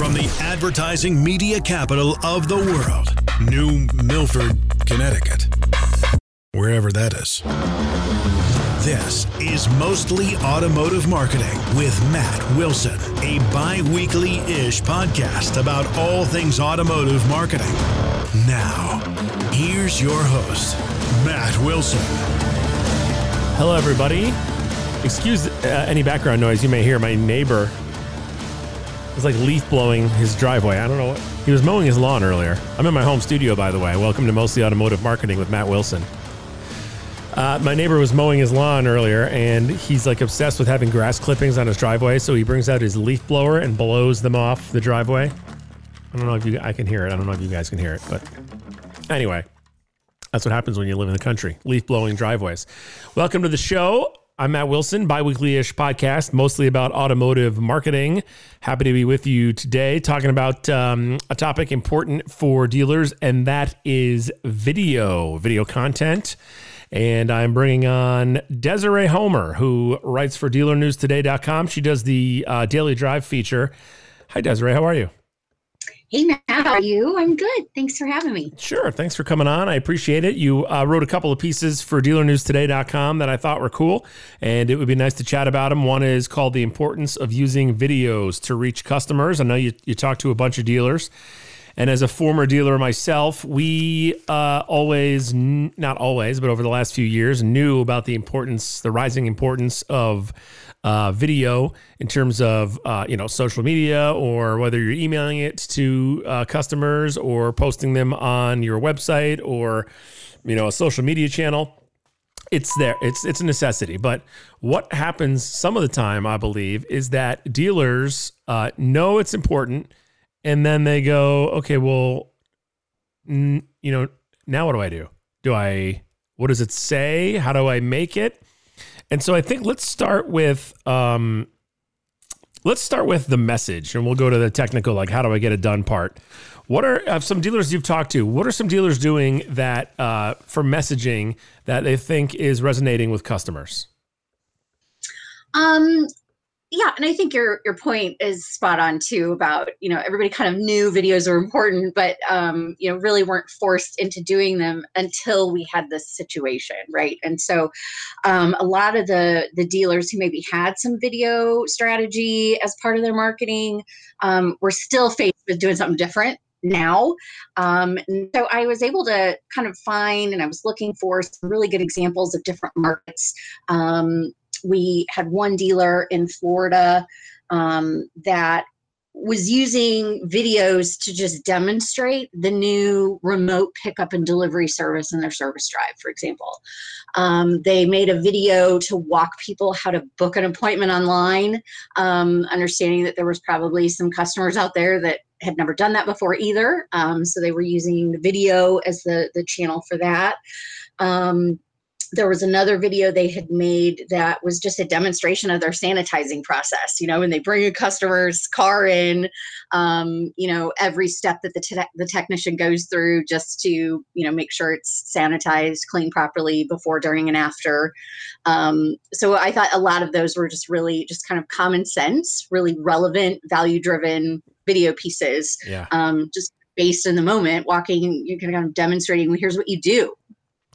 From the advertising media capital of the world, New Milford, Connecticut. Wherever that is. This is Mostly Automotive Marketing with Matt Wilson, a bi weekly ish podcast about all things automotive marketing. Now, here's your host, Matt Wilson. Hello, everybody. Excuse uh, any background noise you may hear. My neighbor like leaf blowing his driveway. I don't know what. He was mowing his lawn earlier. I'm in my home studio, by the way. Welcome to Mostly Automotive Marketing with Matt Wilson. Uh, my neighbor was mowing his lawn earlier, and he's like obsessed with having grass clippings on his driveway. So he brings out his leaf blower and blows them off the driveway. I don't know if you I can hear it. I don't know if you guys can hear it, but anyway, that's what happens when you live in the country. Leaf blowing driveways. Welcome to the show. I'm Matt Wilson, biweekly ish podcast, mostly about automotive marketing. Happy to be with you today, talking about um, a topic important for dealers, and that is video, video content. And I'm bringing on Desiree Homer, who writes for dealernewstoday.com. She does the uh, daily drive feature. Hi, Desiree. How are you? Hey, Matt, how are you? I'm good. Thanks for having me. Sure. Thanks for coming on. I appreciate it. You uh, wrote a couple of pieces for dealernewstoday.com that I thought were cool, and it would be nice to chat about them. One is called The Importance of Using Videos to Reach Customers. I know you, you talked to a bunch of dealers. And as a former dealer myself, we uh, always, not always, but over the last few years, knew about the importance, the rising importance of uh, video in terms of uh, you know social media or whether you're emailing it to uh, customers or posting them on your website or you know a social media channel. It's there. It's it's a necessity. But what happens some of the time i believe is that dealers uh, know it's important and then they go okay well n- you know now what do i do do i what does it say how do i make it and so I think let's start with um, let's start with the message, and we'll go to the technical, like how do I get it done part. What are uh, some dealers you've talked to? What are some dealers doing that uh, for messaging that they think is resonating with customers? Um, yeah and i think your your point is spot on too about you know everybody kind of knew videos were important but um you know really weren't forced into doing them until we had this situation right and so um a lot of the the dealers who maybe had some video strategy as part of their marketing um were still faced with doing something different now. Um, so I was able to kind of find, and I was looking for some really good examples of different markets um, we had one dealer in Florida um, that was using videos to just demonstrate the new remote pickup and delivery service in their service drive, for example. Um, they made a video to walk people how to book an appointment online, um, understanding that there was probably some customers out there that had never done that before either. Um, so they were using the video as the, the channel for that. Um, there was another video they had made that was just a demonstration of their sanitizing process you know when they bring a customer's car in um, you know every step that the, te- the technician goes through just to you know make sure it's sanitized cleaned properly before during and after um, so i thought a lot of those were just really just kind of common sense really relevant value driven video pieces yeah. um, just based in the moment walking you're kind of demonstrating well, here's what you do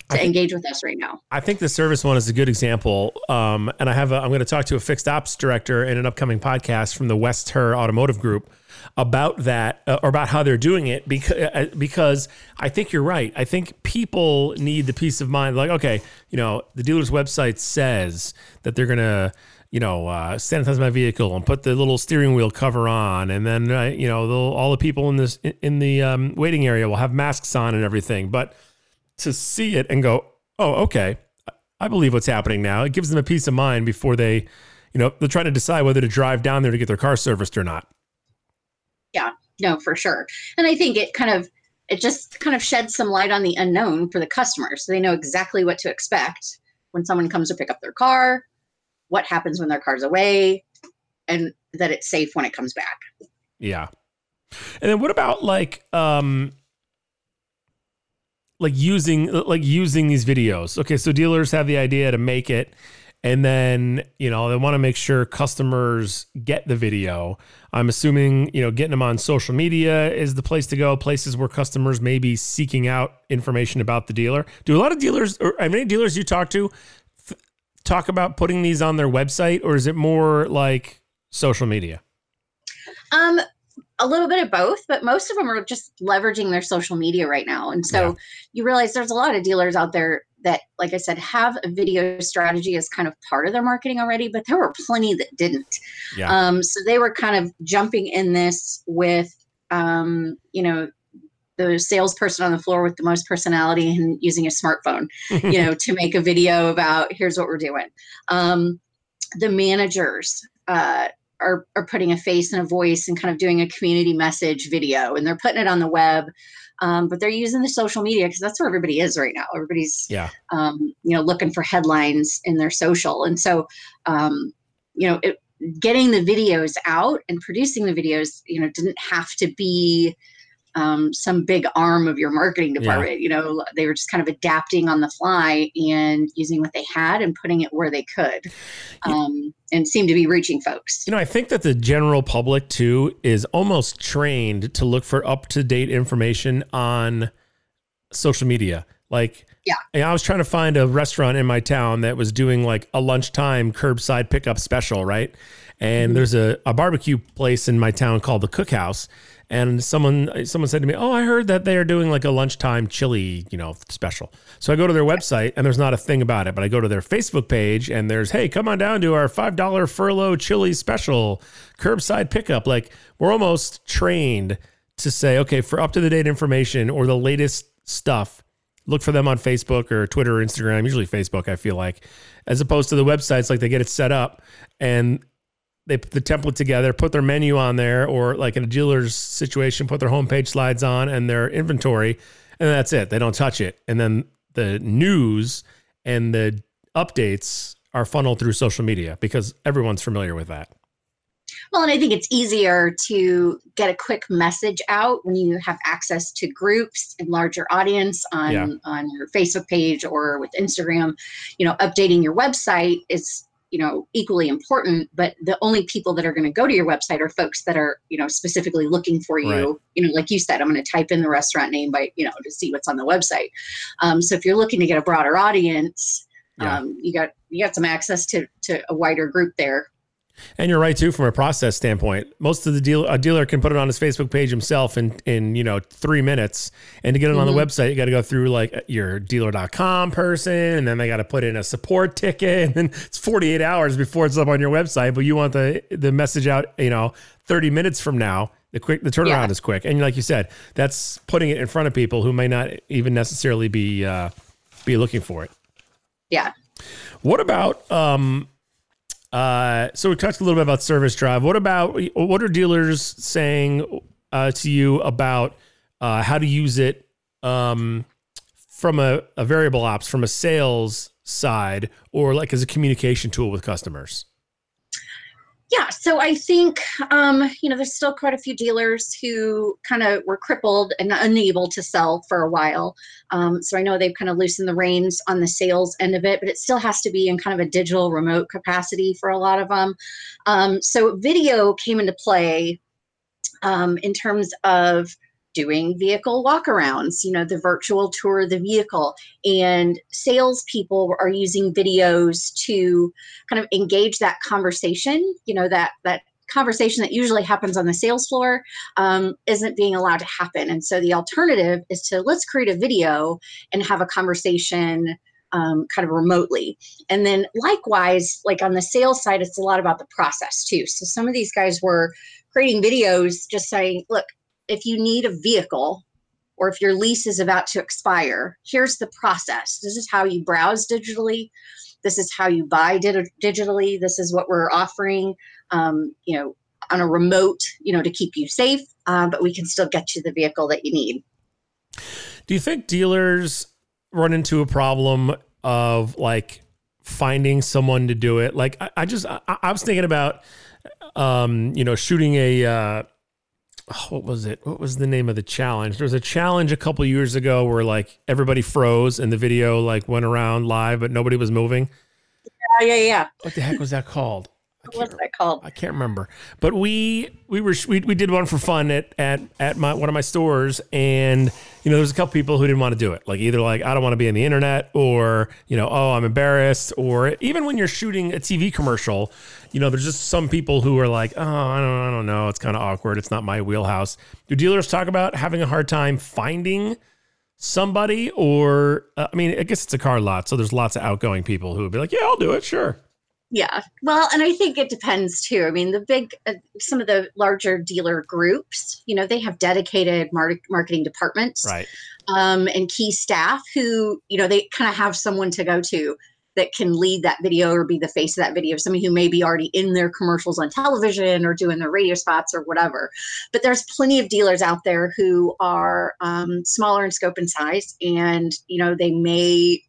to think, engage with us right now. I think the service one is a good example. Um, and I have a, I'm going to talk to a fixed ops director in an upcoming podcast from the West Her Automotive Group about that uh, or about how they're doing it because uh, because I think you're right. I think people need the peace of mind. Like, okay, you know, the dealer's website says that they're going to you know, uh, sanitize my vehicle and put the little steering wheel cover on, and then uh, you know, all the people in this in the um, waiting area will have masks on and everything. But to see it and go, oh, okay, I believe what's happening now. It gives them a peace of mind before they, you know, they're trying to decide whether to drive down there to get their car serviced or not. Yeah, no, for sure. And I think it kind of, it just kind of sheds some light on the unknown for the customer. So they know exactly what to expect when someone comes to pick up their car, what happens when their car's away, and that it's safe when it comes back. Yeah. And then what about like, um, like using like using these videos. Okay, so dealers have the idea to make it and then you know they want to make sure customers get the video. I'm assuming you know getting them on social media is the place to go places where customers may be seeking out information about the dealer. Do a lot of dealers or how many dealers you talk to talk about putting these on their website or is it more like social media? Um a little bit of both, but most of them are just leveraging their social media right now. And so yeah. you realize there's a lot of dealers out there that, like I said, have a video strategy as kind of part of their marketing already, but there were plenty that didn't. Yeah. Um, so they were kind of jumping in this with, um, you know, the salesperson on the floor with the most personality and using a smartphone, you know, to make a video about here's what we're doing. Um, the managers, uh, are, are putting a face and a voice and kind of doing a community message video and they're putting it on the web um, but they're using the social media because that's where everybody is right now. Everybody's yeah. um, you know looking for headlines in their social. And so um, you know it, getting the videos out and producing the videos you know didn't have to be um, some big arm of your marketing department. Yeah. You know, they were just kind of adapting on the fly and using what they had and putting it where they could, um, and seemed to be reaching folks. You know, I think that the general public too is almost trained to look for up to date information on social media. Like, yeah, I was trying to find a restaurant in my town that was doing like a lunchtime curbside pickup special, right? And mm-hmm. there's a, a barbecue place in my town called the Cookhouse and someone someone said to me, "Oh, I heard that they are doing like a lunchtime chili, you know, special." So I go to their website and there's not a thing about it, but I go to their Facebook page and there's, "Hey, come on down to our five dollar furlough chili special, curbside pickup." Like we're almost trained to say, "Okay, for up to the date information or the latest stuff." Look for them on Facebook or Twitter or Instagram, usually Facebook, I feel like, as opposed to the websites, like they get it set up and they put the template together, put their menu on there, or like in a dealer's situation, put their homepage slides on and their inventory, and that's it. They don't touch it. And then the news and the updates are funneled through social media because everyone's familiar with that. Well, and I think it's easier to get a quick message out when you have access to groups and larger audience on yeah. on your Facebook page or with Instagram. You know, updating your website is you know equally important but the only people that are going to go to your website are folks that are you know specifically looking for you right. you know like you said i'm going to type in the restaurant name by you know to see what's on the website um, so if you're looking to get a broader audience yeah. um, you got you got some access to to a wider group there and you're right too, from a process standpoint. Most of the deal, a dealer can put it on his Facebook page himself in in you know three minutes. And to get it mm-hmm. on the mm-hmm. website, you got to go through like your dealer.com person, and then they got to put in a support ticket, and then it's 48 hours before it's up on your website. But you want the the message out, you know, 30 minutes from now. The quick the turnaround yeah. is quick, and like you said, that's putting it in front of people who may not even necessarily be uh, be looking for it. Yeah. What about um, uh, so we talked a little bit about service drive. What about what are dealers saying uh, to you about uh, how to use it um, from a, a variable ops, from a sales side, or like as a communication tool with customers? Yeah so i think um, you know there's still quite a few dealers who kind of were crippled and unable to sell for a while. Um, so i know they've kind of loosened the reins on the sales end of it but it still has to be in kind of a digital remote capacity for a lot of them um, so video came into play um, in terms of doing vehicle walkarounds, you know, the virtual tour of the vehicle. And salespeople are using videos to kind of engage that conversation, you know, that that conversation that usually happens on the sales floor um, isn't being allowed to happen. And so the alternative is to let's create a video and have a conversation um, kind of remotely. And then likewise, like on the sales side, it's a lot about the process too. So some of these guys were creating videos just saying, look, if you need a vehicle or if your lease is about to expire, here's the process. This is how you browse digitally. This is how you buy di- digitally. This is what we're offering, um, you know, on a remote, you know, to keep you safe, uh, but we can still get you the vehicle that you need. Do you think dealers run into a problem of like finding someone to do it? Like, I, I just, I, I, was thinking about, um, you know, shooting a, uh, oh, what was it? What was the name of the challenge? There was a challenge a couple years ago where like everybody froze and the video like went around live, but nobody was moving. yeah, yeah. Yeah. What the heck was that called? What's that called? I can't remember. But we we were we, we did one for fun at at at my one of my stores, and you know, there's a couple people who didn't want to do it. Like either like I don't want to be on the internet, or you know, oh I'm embarrassed, or even when you're shooting a TV commercial, you know, there's just some people who are like, oh I don't I don't know, it's kind of awkward, it's not my wheelhouse. Do dealers talk about having a hard time finding? somebody or uh, i mean i guess it's a car lot so there's lots of outgoing people who would be like yeah i'll do it sure yeah. Well, and I think it depends too. I mean, the big, uh, some of the larger dealer groups, you know, they have dedicated mar- marketing departments. Right. Um, and key staff who, you know, they kind of have someone to go to that can lead that video or be the face of that video, somebody who may be already in their commercials on television or doing their radio spots or whatever. But there's plenty of dealers out there who are um, smaller in scope and size, and you know they may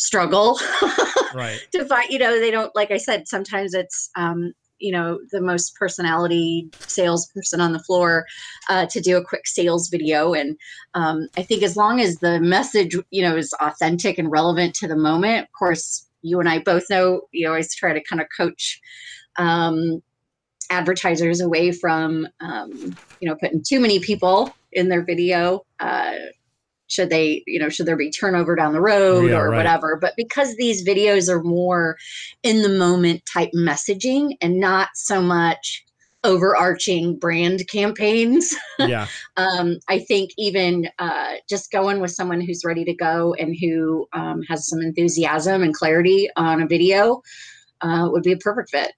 struggle right. to find you know they don't like i said sometimes it's um you know the most personality salesperson on the floor uh, to do a quick sales video. And um, i think as long as the message you know is authentic and relevant to the moment of course you and i both know you always try to kind of coach um, advertisers away from um, you know putting too many people in their video uh, should they you know should there be turnover down the road yeah, or right. whatever but because these videos are more in the moment type messaging and not so much overarching brand campaigns yeah um, i think even uh, just going with someone who's ready to go and who um, has some enthusiasm and clarity on a video uh, would be a perfect fit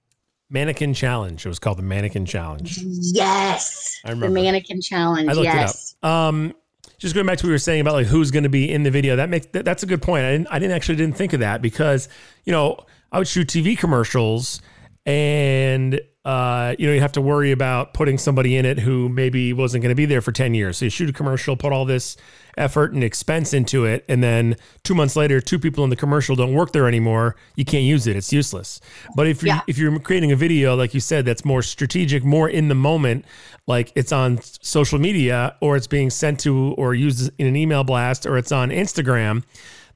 Mannequin Challenge. It was called the Mannequin Challenge. Yes. I remember. The Mannequin Challenge. I looked yes. it up. Um, just going back to what we were saying about like who's going to be in the video. That makes that, that's a good point. I didn't I didn't actually didn't think of that because you know I would shoot TV commercials and uh, you know, you have to worry about putting somebody in it who maybe wasn't going to be there for 10 years. So you shoot a commercial, put all this effort and expense into it, and then two months later, two people in the commercial don't work there anymore. You can't use it; it's useless. But if you yeah. if you're creating a video, like you said, that's more strategic, more in the moment, like it's on social media or it's being sent to or used in an email blast or it's on Instagram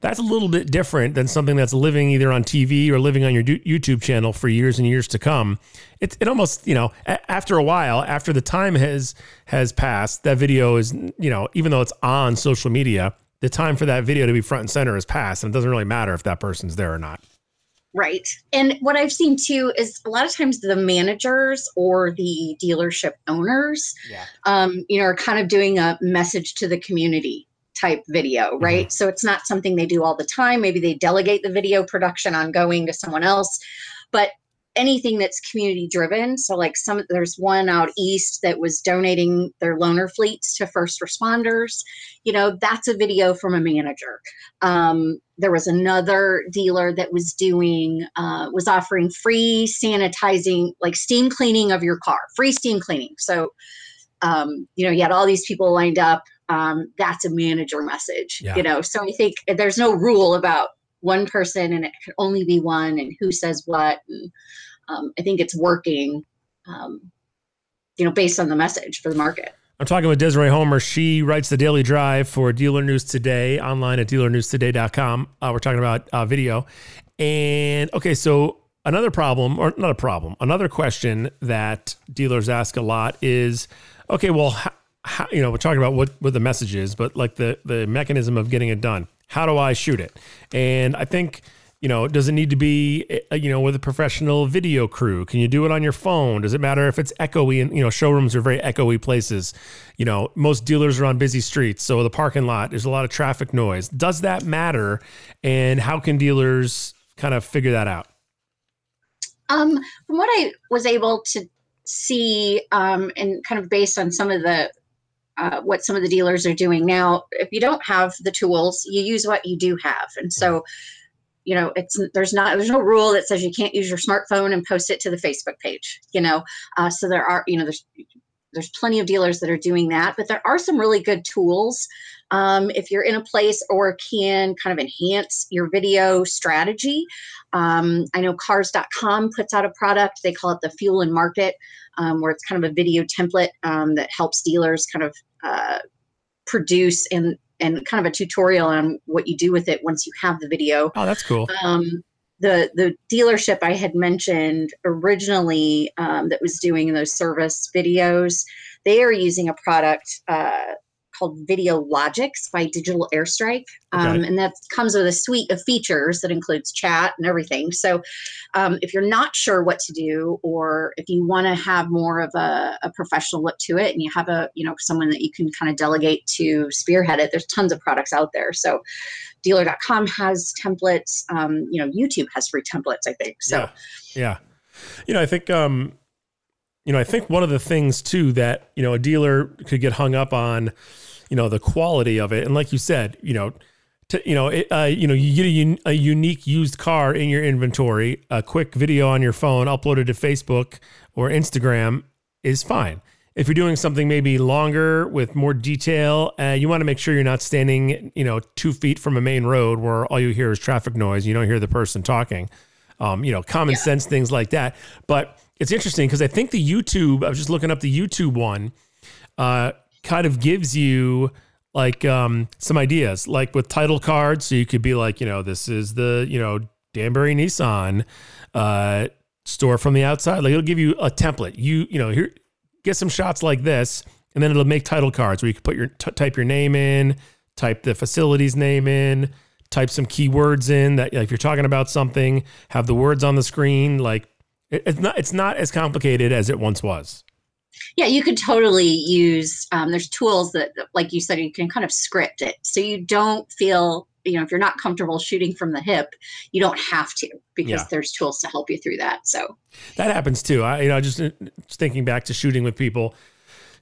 that's a little bit different than something that's living either on TV or living on your YouTube channel for years and years to come. It, it almost, you know, after a while, after the time has has passed, that video is, you know, even though it's on social media, the time for that video to be front and center has passed, and it doesn't really matter if that person's there or not. Right. And what I've seen too is a lot of times the managers or the dealership owners, yeah. um, you know, are kind of doing a message to the community type video, mm-hmm. right? Mm-hmm. So it's not something they do all the time. Maybe they delegate the video production ongoing to someone else. But anything that's community driven. So like some there's one out east that was donating their loaner fleets to first responders. You know that's a video from a manager. Um, there was another dealer that was doing uh, was offering free sanitizing like steam cleaning of your car free steam cleaning. So um, you know you had all these people lined up. Um, that's a manager message yeah. you know? So i think there's no rule about one person and it can only be one and who says what and um, i think it's working um, you know based on the message for the market I'm talking with Desiree Homer. She writes the Daily Drive for Dealer News Today online at dealernewstoday.com. Uh, we're talking about uh, video. And okay, so another problem, or not a problem, another question that dealers ask a lot is okay, well, how, you know, we're talking about what, what the message is, but like the, the mechanism of getting it done. How do I shoot it? And I think, you know, does it need to be, eh, you know, with a professional video crew? Can you do it on your phone? Does it matter if it's echoey? And, you know, showrooms are very echoey places. You know, most dealers are on busy streets. So the parking lot, there's a lot of traffic noise. Does that matter? And how can dealers kind of figure that out? Um, from what I was able to see, um, and kind of based on some of the uh, what some of the dealers are doing now. If you don't have the tools, you use what you do have, and so you know it's there's not there's no rule that says you can't use your smartphone and post it to the Facebook page. You know, uh, so there are you know there's there's plenty of dealers that are doing that, but there are some really good tools um, if you're in a place or can kind of enhance your video strategy. Um, I know cars.com puts out a product, they call it the Fuel and Market, um, where it's kind of a video template um, that helps dealers kind of uh, produce and and kind of a tutorial on what you do with it once you have the video. Oh, that's cool. Um, the the dealership I had mentioned originally um, that was doing those service videos, they are using a product uh, called Video Logics by Digital Air Strike, um, okay. and that comes with a suite of features that includes chat and everything. So, um, if you're not sure what to do, or if you want to have more of a, a, professional look to it, and you have a you know someone that you can kind of delegate to spearhead it, there's tons of products out there. So, Dealer.com has templates. Um, you know, YouTube has free templates. I think so. Yeah. yeah. You know, I think um, you know, I think one of the things too that you know a dealer could get hung up on you know the quality of it. And like you said you know to, you know it, uh, you know you get a, un- a, unique used car in your inventory a quick video on your phone uploaded to facebook or instagram is fine. If you're doing something maybe longer with more detail uh, you want to make sure you're not standing you know two feet from a main road where all you hear is traffic noise you don't hear the person talking. Um, you know common yeah. sense things like that. But it's interesting because i think the youtube i was just looking up the youtube one uh, kind of gives you like um, some ideas, like with title cards. So you could be like, you know, this is the, you know, Danbury Nissan uh, store from the outside. Like it'll give you a template. You, you know, here, get some shots like this, and then it'll make title cards where you can put your t- type your name in, type the facility's name in, type some keywords in that like, if you're talking about something, have the words on the screen. Like it, it's not it's not as complicated as it once was yeah you could totally use um, there's tools that like you said you can kind of script it. So you don't feel you know if you're not comfortable shooting from the hip you don't have to because yeah. there's tools to help you through that so. That happens too. I you know just, uh, just thinking back to shooting with people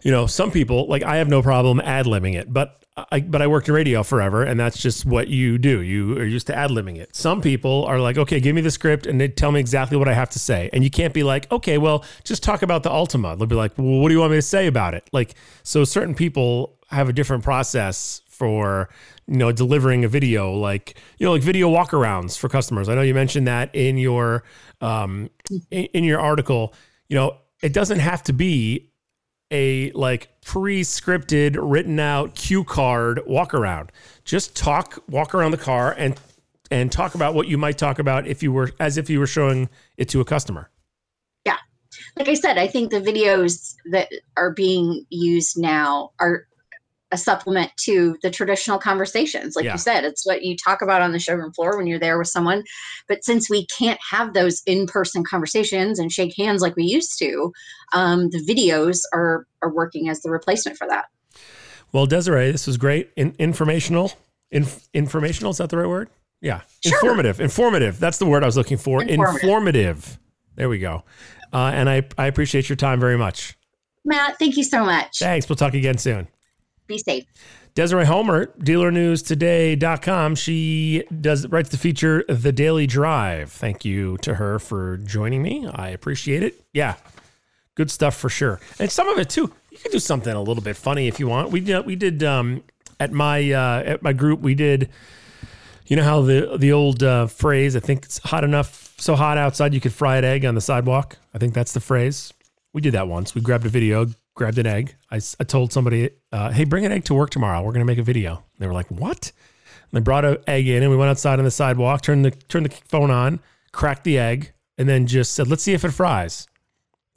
you know some people like i have no problem ad libbing it but I, but I worked in radio forever, and that's just what you do. You are used to ad libbing it. Some people are like, okay, give me the script and they tell me exactly what I have to say. And you can't be like, okay, well, just talk about the Altima. They'll be like, well, what do you want me to say about it? Like, so certain people have a different process for you know delivering a video like you know like video walkarounds for customers i know you mentioned that in your um in, in your article you know it doesn't have to be a like pre-scripted written out cue card walk around. Just talk walk around the car and and talk about what you might talk about if you were as if you were showing it to a customer. Yeah. Like i said i think the videos that are being used now are a supplement to the traditional conversations. Like yeah. you said, it's what you talk about on the showroom floor when you're there with someone. But since we can't have those in person conversations and shake hands like we used to, um, the videos are are working as the replacement for that. Well, Desiree, this was great. In, informational. Inf- informational is that the right word? Yeah, sure. informative. Informative. That's the word I was looking for. Informative. informative. There we go. Uh, and I I appreciate your time very much. Matt, thank you so much. Thanks. We'll talk again soon. Be safe. Desiree Homer, dealernewstoday.com. She does writes the feature The Daily Drive. Thank you to her for joining me. I appreciate it. Yeah. Good stuff for sure. And some of it too. You can do something a little bit funny if you want. We did we did um at my uh at my group we did you know how the the old uh, phrase I think it's hot enough so hot outside you could fry an egg on the sidewalk. I think that's the phrase. We did that once. We grabbed a video, grabbed an egg. I, I told somebody, uh, hey, bring an egg to work tomorrow. We're going to make a video. They were like, what? And they brought an egg in and we went outside on the sidewalk, turned the, turned the phone on, cracked the egg, and then just said, let's see if it fries.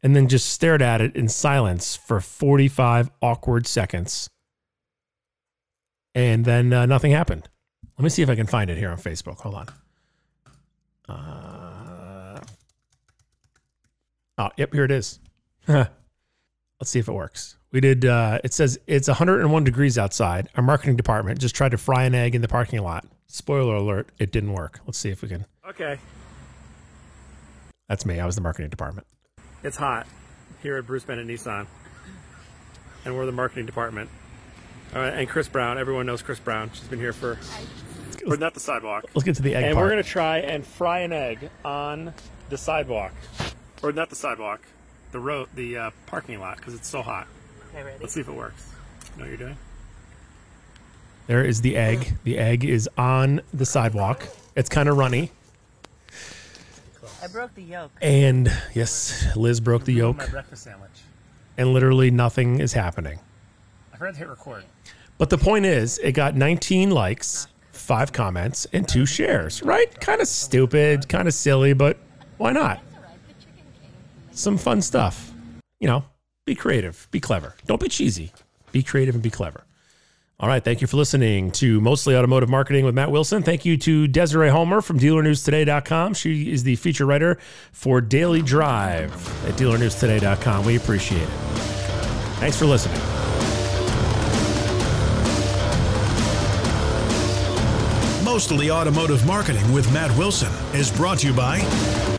And then just stared at it in silence for 45 awkward seconds. And then uh, nothing happened. Let me see if I can find it here on Facebook. Hold on. Uh, oh, yep, here it is. Let's see if it works. We did. Uh, it says it's 101 degrees outside. Our marketing department just tried to fry an egg in the parking lot. Spoiler alert: it didn't work. Let's see if we can. Okay. That's me. I was the marketing department. It's hot here at Bruce Bennett Nissan, and we're the marketing department. All right, and Chris Brown. Everyone knows Chris Brown. She's been here for. We're not the sidewalk. Let's get to the egg. And part. we're gonna try and fry an egg on the sidewalk, or not the sidewalk the road, the uh, parking lot because it's so hot. Okay, ready? Let's see if it works. You know what you're doing? There is the egg. The egg is on the sidewalk. It's kind of runny. I broke the yolk. And yes, Liz broke the yolk. My breakfast sandwich. And literally nothing is happening. I forgot to hit record. But the point is, it got 19 likes, five comments, and two shares. Right? Kind of stupid, kind of silly, but why not? Some fun stuff. You know, be creative, be clever. Don't be cheesy. Be creative and be clever. All right. Thank you for listening to Mostly Automotive Marketing with Matt Wilson. Thank you to Desiree Homer from DealerNewsToday.com. She is the feature writer for Daily Drive at DealerNewsToday.com. We appreciate it. Thanks for listening. Mostly Automotive Marketing with Matt Wilson is brought to you by.